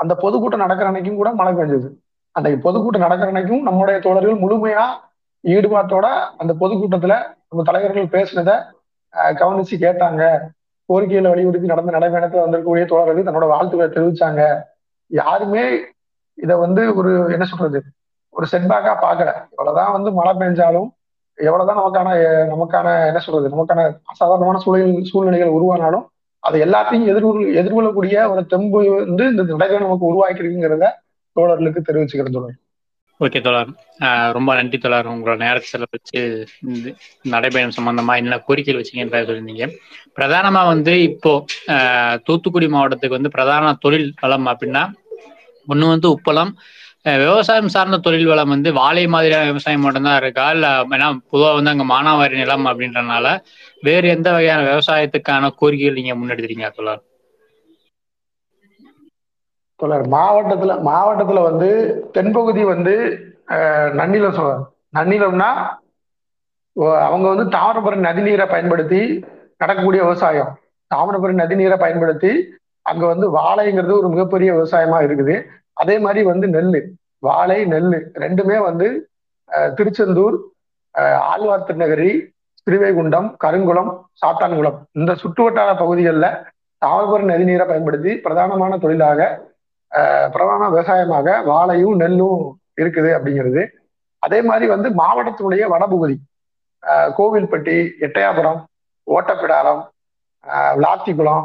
அந்த பொதுக்கூட்டம் நடக்கிற அன்னைக்கும் கூட மழை பெஞ்சது. அன்னைக்கு பொதுக்கூட்டம் நடக்கிற அன்னைக்கும் நம்முடைய தோழர்கள் முழுமையா ஈடுபாட்டோட அந்த பொதுக்கூட்டத்துல நம்ம தலைவர்கள் பேசினதை கவனிச்சு கேட்டாங்க. கோரிக்கையில வலியுறுத்தி நடந்த நடைபயணத்துல வந்திருக்கக்கூடிய தோழர்கள் தன்னோட வாழ்த்துக்களை தெரிவிச்சாங்க. யாருமே இத வந்து ஒரு என்ன சொல்றது ஒரு செட்பேக்கா பார்க்கல. இவ்வளவுதான் வந்து மழை பெஞ்சாலும் எவ்வளவுதான் நமக்கான நமக்கான என்ன சொல்றது நமக்கான அசாதாரணமான சூழல் சூழ்நிலைகள் உருவானாலும் அது எல்லாத்தையும் எதிர்கொள் எதிர்கொள்ளக்கூடிய ஒரு தெம்பு வந்து இந்த நடைபயணம் நமக்கு உருவாக்கிருக்குங்கிறத தோழர்களுக்கு தெரிவிச்சுக்கிறேன் தோழர். ஓகே தோழர். ஆஹ் ரொம்ப நன்றி தோழர். உங்களோட நேரத்தை செலவழிச்சு இந்த நடைபயணம் சம்பந்தமா என்ன கோரிக்கைகள் வச்சீங்கன்றத சொல்லியிருந்தீங்க. பிரதானமா வந்து இப்போ ஆஹ் தூத்துக்குடி மாவட்டத்துக்கு வந்து பிரதான தொழில் வளம் அப்படின்னா ஒண்ணு வந்து உப்பளம் விவசாயம் சார்ந்த தொழில் வளம் வந்து வாழை மாதிரியான விவசாயம் மட்டும்தான் இருக்கா? இல்ல ஏன்னா பொதுவா வந்து அங்க மானாவாரி நிலம் அப்படின்றனால வேறு எந்த வகையான விவசாயத்துக்கான கோரிக்கைகள் நீங்க முன்னெடுக்கிறீங்க தோழர்? தொழர் மாவட்டத்துல மாவட்டத்துல வந்து தென்பகுதி வந்து நன்னிலம் சொல்ற நன்னிலம்னா அவங்க வந்து தாமிரபரணி நதிநீரை பயன்படுத்தி நடக்கக்கூடிய விவசாயம். தாமிரபரணி நதிநீரை பயன்படுத்தி அங்க வந்து வாழைங்கிறது ஒரு மிகப்பெரிய விவசாயமா இருக்குது. அதே மாதிரி வந்து நெல் வாழை நெல் ரெண்டுமே வந்து திருச்செந்தூர் அஹ், ஆழ்வார் திருநகரி ஸ்ரீவைகுண்டம் கருங்குளம் சாத்தான்குளம். இந்த சுற்றுவட்டார பகுதிகளில் தாமிரபரணி நதிநீரை பயன்படுத்தி பிரதானமான தொழிலாக பிரதான விவசாயமாக வாழையும் நெல்லும் இருக்குது அப்படிங்கிறது. அதே மாதிரி வந்து மாவட்டத்தினுடைய வடபகுதி கோவில்பட்டி எட்டயாபுரம் ஓட்டப்பிடாரம் அஹ், விளாத்திக்குளம்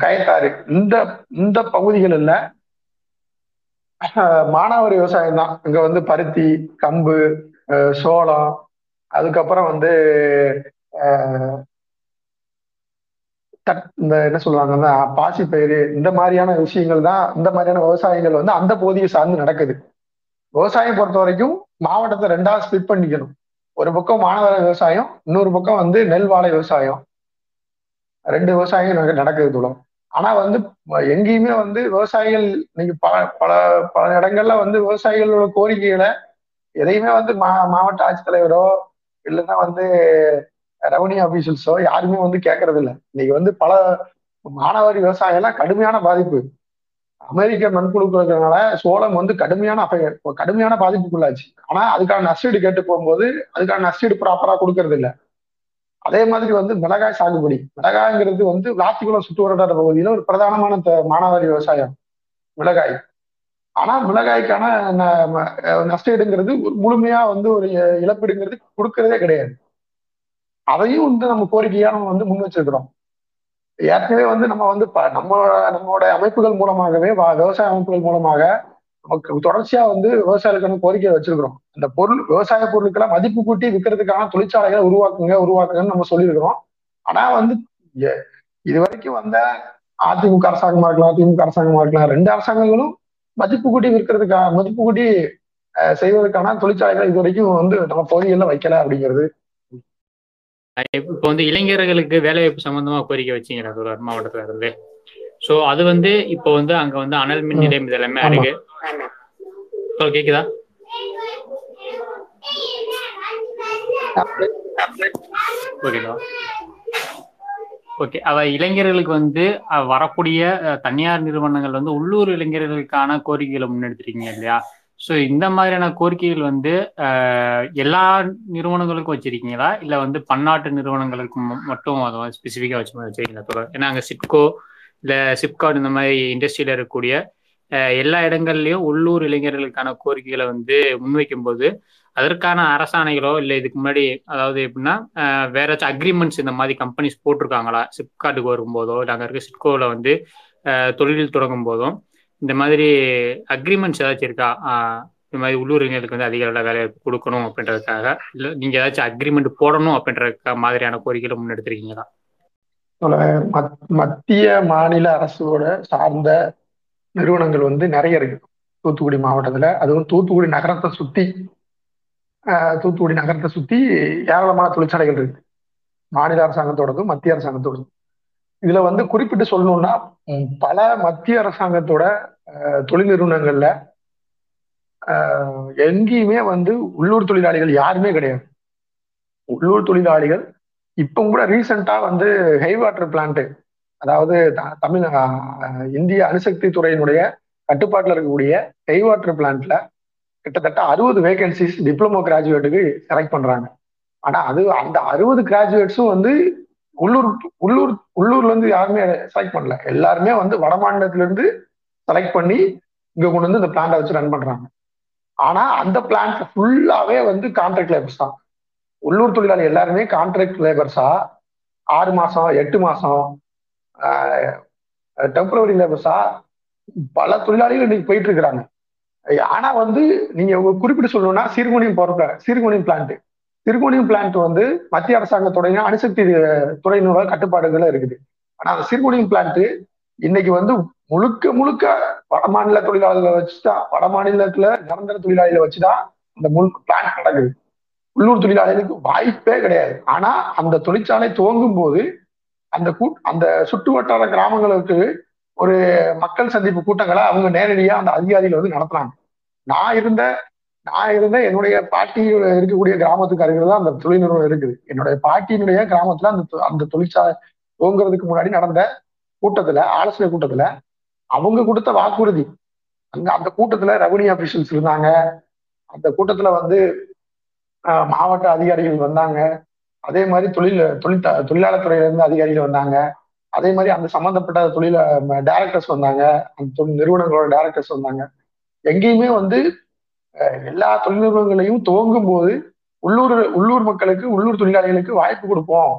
கயத்தாறு. இந்த இந்த பகுதிகளில் [LAUGHS] மானாவாரி விவசாயம் தான். இங்க வந்து பருத்தி கம்பு சோளம் அதுக்கப்புறம் வந்து தட் இந்த என்ன சொல்லுவாங்கன்னா பாசிப்பயிறு இந்த மாதிரியான விஷயங்கள் தான் இந்த மாதிரியான விவசாயங்கள் வந்து அந்த போதியை சார்ந்து நடக்குது. விவசாயம் பொறுத்த வரைக்கும் மாவட்டத்தை ரெண்டா ஸ்பிட் பண்ணிக்கணும். ஒரு பக்கம் மாணவர விவசாயம் இன்னொரு பக்கம் வந்து நெல் வாழை விவசாயம். ரெண்டு விவசாயம் நடக்குது தூரம் ஆனா வந்து எங்கேயுமே வந்து விவசாயிகள் இன்னைக்கு பல பல பல இடங்கள்ல வந்து விவசாயிகளோட கோரிக்கைகளை எதையுமே வந்து மா மாவட்ட ஆட்சித்தலைவரோ இல்லைன்னா வந்து ரெவன்யூ ஆபீசர்ஸோ யாருமே வந்து கேட்கறது இல்லை இன்னைக்கு வந்து பல மானாவாரி விவசாயம் எல்லாம் கடுமையான பாதிப்பு. அமெரிக்க மண்புழு இருக்கிறதுனால சோளம் வந்து கடுமையான அஃபெ- கடுமையான பாதிப்புக்குள்ளாச்சு. ஆனா அதுக்கான நஷ்டீடு கேட்டு போகும்போது அதுக்கான நஷ்டீடு ப்ராப்பரா கொடுக்கறது இல்லை அதே மாதிரி வந்து மிளகாய் சாகுபடி. மிளகாய்ங்கிறது வந்து விளாத்திக்குளம் சுற்று வட்டார பகுதியில ஒரு பிரதானமான மானாவாரி விவசாயம் மிளகாய். ஆனா மிளகாய்க்கான ந- நஷ்டஈடுங்கிறது முழுமையா வந்து ஒரு இழப்பீடுங்கிறது கொடுக்கறதே கிடையாது. அதையும் வந்து நம்ம கோரிக்கையா நம்ம வந்து முன் வச்சிருக்கிறோம். ஏற்கனவே வந்து நம்ம வந்து ப- நம்ம நம்மளோட அமைப்புகள் மூலமாகவே வா- விவசாய அமைப்புகள் மூலமாக நமக்கு தொடர்ச்சியா வந்து விவசாயிகளுக்கான கோரிக்கையை வச்சிருக்கிறோம். அந்த பொருள் விவசாய பொருட்களை மதிப்பு கூட்டி விற்கிறதுக்கான தொழிற்சாலைகளை உருவாக்குங்க உருவாக்குங்கன்னு நம்ம சொல்லியிருக்கிறோம். ஆனா வந்து இது வரைக்கும் வந்த அதிமுக அரசாங்கமா இருக்கலாம் திமுக அரசாங்கமா இருக்கலாம் ரெண்டு அரசாங்கங்களும் மதிப்பு கூட்டி விற்கிறதுக்கான மதிப்பு கூட்டி செய்வதற்கான தொழிற்சாலைகளை இது வரைக்கும் வந்து நம்ம பகுதிகளில் வைக்கல அப்படிங்கிறது. இப்போ வந்து இளைஞர்களுக்கு வேலைவாய்ப்பு சம்பந்தமா கோரிக்கை வச்சீங்களா மாவட்டத்துல இருந்து. சோ அது வந்து இப்போ வந்து அங்க வந்து அனல் மின். நிலையம் இது எல்லாமே. இருக்கு தோழர் கேக்குதா? ஓகேங்களா ஓகே அவ இளைஞர்களுக்கு வந்து வரக்கூடிய தனியார் நிறுவனங்கள் வந்து உள்ளூர் இளைஞர்களுக்கான கோரிக்கைகளை முன்னெடுத்திருக்கீங்க இல்லையா? ஸோ இந்த மாதிரியான கோரிக்கைகள் வந்து அஹ், எல்லா நிறுவனங்களுக்கும் வச்சிருக்கீங்களா? இல்லை வந்து பன்னாட்டு நிறுவனங்களுக்கு மட்டும் அதை ஸ்பெசிஃபிக்காக வச்சு வச்சிருக்கீங்களா? ஏன்னா அங்கே சிப்கோ இல்லை சிப்காட் இந்த மாதிரி இண்டஸ்ட்ரியில் இருக்கக்கூடிய எல்லா இடங்கள்லையும் உள்ளூர் இளைஞர்களுக்கான கோரிக்கைகளை வந்து முன்வைக்கும் போது அதற்கான அரசாணைகளோ இல்லை இதுக்கு முன்னாடி அதாவது எப்படின்னா வேற ஏதாச்சும் அக்ரிமெண்ட்ஸ் இந்த மாதிரி கம்பெனிஸ் போட்டிருக்காங்களா? சிப்காட்டுக்கு வரும்போதோ இல்லை அங்கே இருக்க சிட்கோவில் வந்து அஹ், தொழில் தொடங்கும் போதும் இந்த மாதிரி அக்ரிமெண்ட்ஸ் ஏதாச்சும் இருக்கா? இந்த மாதிரி உள்ளூர் இளைஞர்களுக்கு வந்து அதிக அளவில் வேலை கொடுக்கணும் அப்படின்றதுக்காக இல்லை நீங்கள் ஏதாச்சும் அக்ரிமெண்ட் போடணும் அப்படின்ற மாதிரியான கோரிக்கைகளை முன்னெடுத்திருக்கீங்களா? மத்- மத்திய மாநில அரசோட சார்ந்த நிறுவனங்கள் வந்து நிறைய இருக்கு. தூத்துக்குடி மாவட்டத்துல. அதுவும் தூத்துக்குடி நகரத்தை சுத்தி ஆஹ், தூத்துக்குடி நகரத்தை சுத்தி ஏராளமான தொழிற்சாலைகள் இருக்கு. மாநில அரசாங்கத்தோடதும் மத்திய அரசாங்கத்தோடதும். இதுல வந்து குறிப்பிட்டு சொல்லணும்னா பல மத்திய அரசாங்கத்தோட தொழில் நிறுவனங்கள்ல ஆஹ், எங்கேயுமே வந்து உள்ளூர் தொழிலாளிகள் யாருமே கிடையாது. உள்ளூர் தொழிலாளிகள் இப்போ கூட ரீசெண்டா வந்து ஹை வாட்டர் பிளான்ட் அதாவது த- தமிழ் இந்திய அணுசக்தி துறையினுடைய கட்டுப்பாட்டில் இருக்கக்கூடிய ஹை வாட்டர் பிளான்ட்ல கிட்டத்தட்ட அறுபது வேகன்சிஸ் டிப்ளமோ கிராஜுவேட்டுக்கு செலக்ட் பண்றாங்க. ஆனா அது அந்த அறுபது கிராஜுவேட்ஸும் வந்து உள்ளூர் உள்ளூர் உள்ளூர்ல இருந்து யாருமே செலக்ட் பண்ணல. எல்லாருமே வந்து வட மாநிலத்துல இருந்து செலக்ட் பண்ணி இங்க கொண்டு வந்து இந்த பிளான்ட வச்சு ரன் பண்றாங்க. ஆனா அந்த பிளான்ட் ஃபுல்லாவே வந்து கான்ட்ராக்ட் லேபர்ஸ் தான். உள்ளூர் தொழிலாளி எல்லாருமே கான்ட்ராக்ட் லேபர்ஸா ஆறு மாசம் எட்டு மாசம் டெம்பரவரி லேபர்ஸா பல தொழிலாளிகள் இன்னைக்கு போயிட்டு இருக்கிறாங்க. ஆனா வந்து நீங்க குறிப்பிட்டு சொல்லணும்னா சிறுகுனியம் போற சிறுகுனியம் பிளான்ட் சிறுகுனியம் பிளான்ட் வந்து மத்திய அரசாங்கத்துடைய அணுசக்தி துறையினோட கட்டுப்பாடுகள் இருக்குது. ஆனா அந்த சிறுகுனியம் பிளான்ட் இன்னைக்கு வந்து முழுக்க முழுக்க வட மாநில தொழிலாளர்களை வச்சுதான் வட மாநிலத்துல நிரந்தர தொழிலாளிகளை வச்சுதான் இந்த முழு பிளான்ட் நடக்குது. உள்ளூர் தொழிலாளிகளுக்கு வாய்ப்பே கிடையாது. ஆனா அந்த தொழிற்சாலை துவங்கும் போது அந்த கூட் அந்த சுற்று வட்டார கிராமங்களுக்கு ஒரு மக்கள் சந்திப்பு கூட்டங்களை அவங்க நேரடியாக அந்த அதிகாரிகள் வந்து நடத்துறாங்க. நான் இருந்த நான் இருந்த என்னுடைய பாட்டி இருக்கக்கூடிய கிராமத்துக்கு அருகில் தான் அந்த தொழில் நிறுவனம் இருக்குது. என்னுடைய பாட்டியினுடைய கிராமத்துல அந்த தொ- அந்த தொழிற்சாலை தோங்குறதுக்கு முன்னாடி நடந்த கூட்டத்துல ஆலோசனை கூட்டத்துல அவங்க கொடுத்த வாக்குறுதி. அங்க அந்த கூட்டத்துல ரெவன்யூ அபிஷியல்ஸ் இருந்தாங்க. அந்த கூட்டத்துல வந்து மாவட்ட அதிகாரிகள் வந்தாங்க. அதே மாதிரி தொழில் தொழில் தொழிலாளர் துறையில இருந்து அதிகாரிகள் வந்தாங்க. அதே மாதிரி அந்த சம்பந்தப்பட்ட தொழில டைரக்டர்ஸ் வந்தாங்க. அந்த தொழில் நிறுவனங்களோட டைரக்டர்ஸ் வந்தாங்க. எங்கேயுமே வந்து எல்லா தொழில் நிறுவனங்களையும் துவங்கும் போது உள்ளூர் உள்ளூர் மக்களுக்கு உள்ளூர் தொழிலாளிகளுக்கு வாய்ப்பு கொடுப்போம்.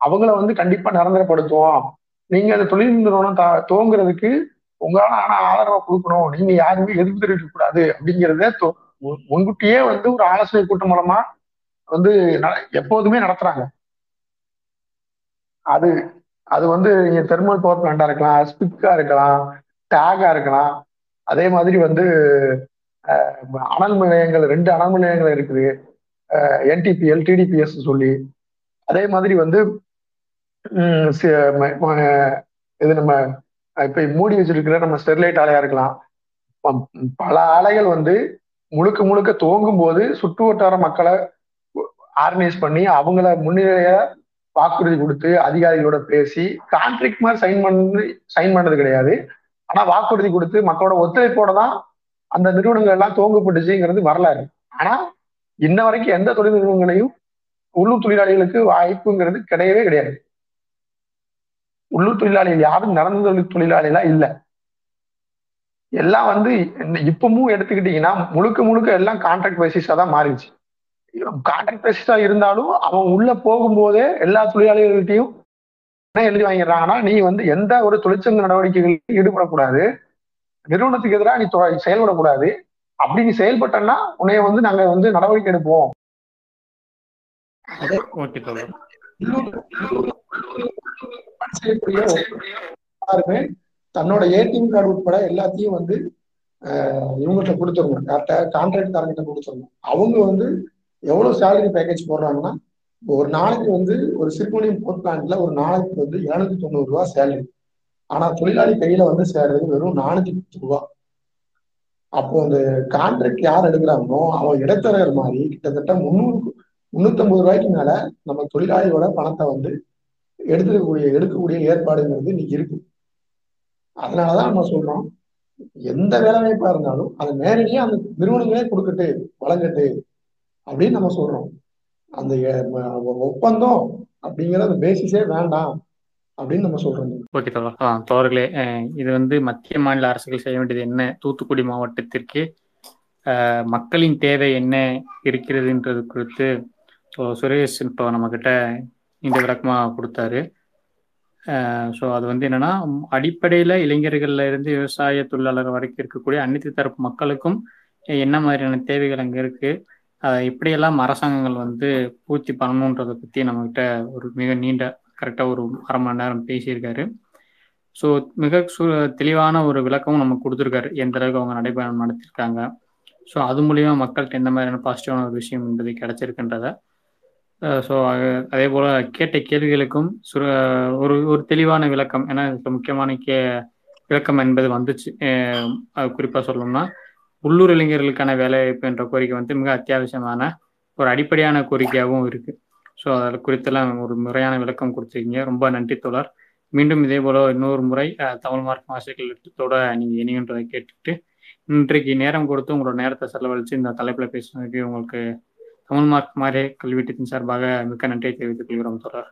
அவங்கள வந்து கண்டிப்பா நிரந்தரப்படுத்துவோம். நீங்க அந்த தொழில் நிறுவனம் துவங்குறதுக்கு உங்களால ஆனா ஆதரவை கொடுக்கணும். நீங்க யாருமே எதிர்ப்பு தெரிவிக்க கூடாது அப்படிங்கிறத முன்கூட்டியே வந்து ஒரு ஆலோசனை கூட்டம் மூலமா வந்து ந- எப்போதுமே நடத்துறாங்க. அது அது வந்து இங்க தெர்மல் பவர் பிளான்டா இருக்கலாம் ஸ்பிக்கா இருக்கலாம் டேகா இருக்கலாம். அதே மாதிரி வந்து அனல் நிலையங்கள் ரெண்டு அனல் நிலையங்கள் இருக்குது. என்டிபிஎல் டிடிபிஎஸ் சொல்லி. அதே மாதிரி வந்து இது நம்ம இப்ப மூடி வச்சிருக்கிற நம்ம ஸ்டெர்லைட் ஆலையா இருக்கலாம். பல ஆலைகள் வந்து முழுக்க முழுக்க துவங்கும் போது சுற்று வட்டார மக்களை ஆர்கனைஸ் பண்ணி அவங்கள முன்னிலைய வாக்குறுதி கொடுத்து அதிகாரிகளோட பேசி கான்ட்ராக்ட் மாதிரி சைன் பண்ணி சைன் பண்ணது கிடையாது. ஆனா வாக்குறுதி கொடுத்து மக்களோட ஒத்துழைப்போட தான் அந்த நிறுவனங்கள் எல்லாம் துவங்கப்பட்டுச்சுங்கிறது வரலாறு. ஆனா இன்ன வரைக்கும் எந்த தொழில் நிறுவனங்களையும் உள்ளூர் தொழிலாளிகளுக்கு வாய்ப்புங்கிறது கிடையவே கிடையாது. உள்ளூர் தொழிலாளிகள் யாரும் நடந்த தொழில் தொழிலாளிகளா இல்லை. எல்லாம் வந்து இப்பமும் இப்பவும் எடுத்துக்கிட்டீங்கன்னா முழுக்க முழுக்க எல்லாம் கான்ட்ராக்ட் பேசிஸா தான் மாறிடுச்சு. கான்ட்ராக்ட் பேசிஸா இருந்தாலும் அவன் உள்ள போகும்போதே எல்லா தொழிலாளிகள்கிட்டையும் என்ன எழுதி வாங்கிடுறாங்கன்னா நீ வந்து எந்த ஒரு தொழிற்சங்க நடவடிக்கைகளிலும் ஈடுபடக்கூடாது. நிறுவனத்துக்கு எதிராக நீ செயல்படக்கூடாது. அப்படி நீ செயல்பட்டன்னா உன்னைய வந்து நாங்க வந்து நடவடிக்கை எடுப்போம். எல்லாருமே தன்னோட ஏடிஎம் கார்டு உட்பட எல்லாத்தையும் வந்து இவங்ககிட்ட கொடுத்துருங்க கான்ட்ராக்ட் காரங்கிட்ட கொடுத்துருங்க அவங்க வந்து எவ்வளவு சேலரி பேக்கேஜ் போடுறாங்கன்னா ஒரு நாளைக்கு வந்து ஒரு சிறுமணியம் போர்ட் பிளான்ட்ல ஒரு நாளைக்கு வந்து இருநூத்தி தொண்ணூறு ரூபா சேலரி ஆனா தொழிலாளி கையில வந்து சேர்றது வெறும் நானூத்தி பத்து ரூபா அப்போ அந்த கான்ட்ராக்ட் யார் எடுக்கிறாங்களோ அவன் இடத்தரகர் மாதிரி கிட்டத்தட்ட முந்நூறு முன்னூத்தம்பது ரூபாய்க்கு மேல நம்ம தொழிலாளியோட பணத்தை வந்து எடுத்துக்கக்கூடிய எடுக்கக்கூடிய ஏற்பாடுங்கிறது இன்னைக்கு இருக்கு. அதனாலதான் நம்ம சொல்றோம் எந்த வேலை வாய்ப்பா இருந்தாலும் அதை நேரடியா அந்த நிறுவனங்களே கொடுக்கட்டு வழங்கட்டு. அப்படின்னு நம்ம சொல்றோம். அந்த ஒப்பந்தம் அப்படிங்கிற அந்த பேசிஸே வேண்டாம் அப்படின்னு நம்ம சொல்றோம். ஓகே ஆ தோழர்களே இது வந்து மத்திய மாநில அரசுகள் செய்ய வேண்டியது என்ன? தூத்துக்குடி மாவட்டத்திற்கு மக்களின் தேவை என்ன இருக்கிறதுன்றது குறித்து ஸோ சுரேஷ் இப்போ நம்மக்கிட்ட இந்த விளக்கமாக கொடுத்தாரு. ஸோ அது வந்து என்னன்னா அடிப்படையில் இளைஞர்கள்ல இருந்து விவசாய தொழிலாளர் வரைக்கும் இருக்கக்கூடிய அனைத்து தரப்பு மக்களுக்கும் என்ன மாதிரியான தேவைகள் அங்கே இருக்குது அதை எப்படியெல்லாம் அரசாங்கங்கள் வந்து பூர்த்தி பண்ணணுன்றதை பற்றி நம்மகிட்ட ஒரு மிக நீண்ட கரெக்டாக ஒரு அரை மணி நேரம் பேசியிருக்காரு. ஸோ மிக சு தெளிவான ஒரு விளக்கமும் நமக்கு கொடுத்துருக்காரு. எந்த அளவுக்கு அவங்க நடைபயணம் நடத்திருக்காங்க. ஸோ அது மூலிமா மக்கள்கிட்ட எந்த மாதிரியான பாசிட்டிவான ஒரு விஷயம் என்பது கிடைச்சிருக்குன்றத ஸோ அதே போல் கேட்ட கேள்விகளுக்கும் சுர ஒரு ஒரு தெளிவான விளக்கம். ஏன்னா இப்போ முக்கியமான கே விளக்கம் என்பது வந்துச்சு. அது குறிப்பாக சொல்லணும்னா உள்ளூர் இளைஞர்களுக்கான வேலைவாய்ப்பு என்ற கோரிக்கை வந்து மிக அத்தியாவசியமான ஒரு அடிப்படையான கோரிக்கையாகவும் இருக்கு. ஸோ அதில் குறித்தெல்லாம் ஒரு முறையான விளக்கம் கொடுத்துருக்கீங்க. ரொம்ப நன்றி தோழர். மீண்டும் இதே போல இன்னொரு முறை தமிழ் மார்க் ஆசிரியர்கள் திட்டத்தோட நீங்கள் இணையன்றதை கேட்டுட்டு இன்றைக்கு நேரம் கொடுத்து உங்களோட நேரத்தை செலவழித்து இந்த தலைப்பில் பேசுனதுக்கு உங்களுக்கு தமிழ் மார்க் மாதிரி கல்வீட்டத்தின் சார்பாக மிக்க நன்றியை தெரிவித்துக் கொள்கிறோம் தொடர்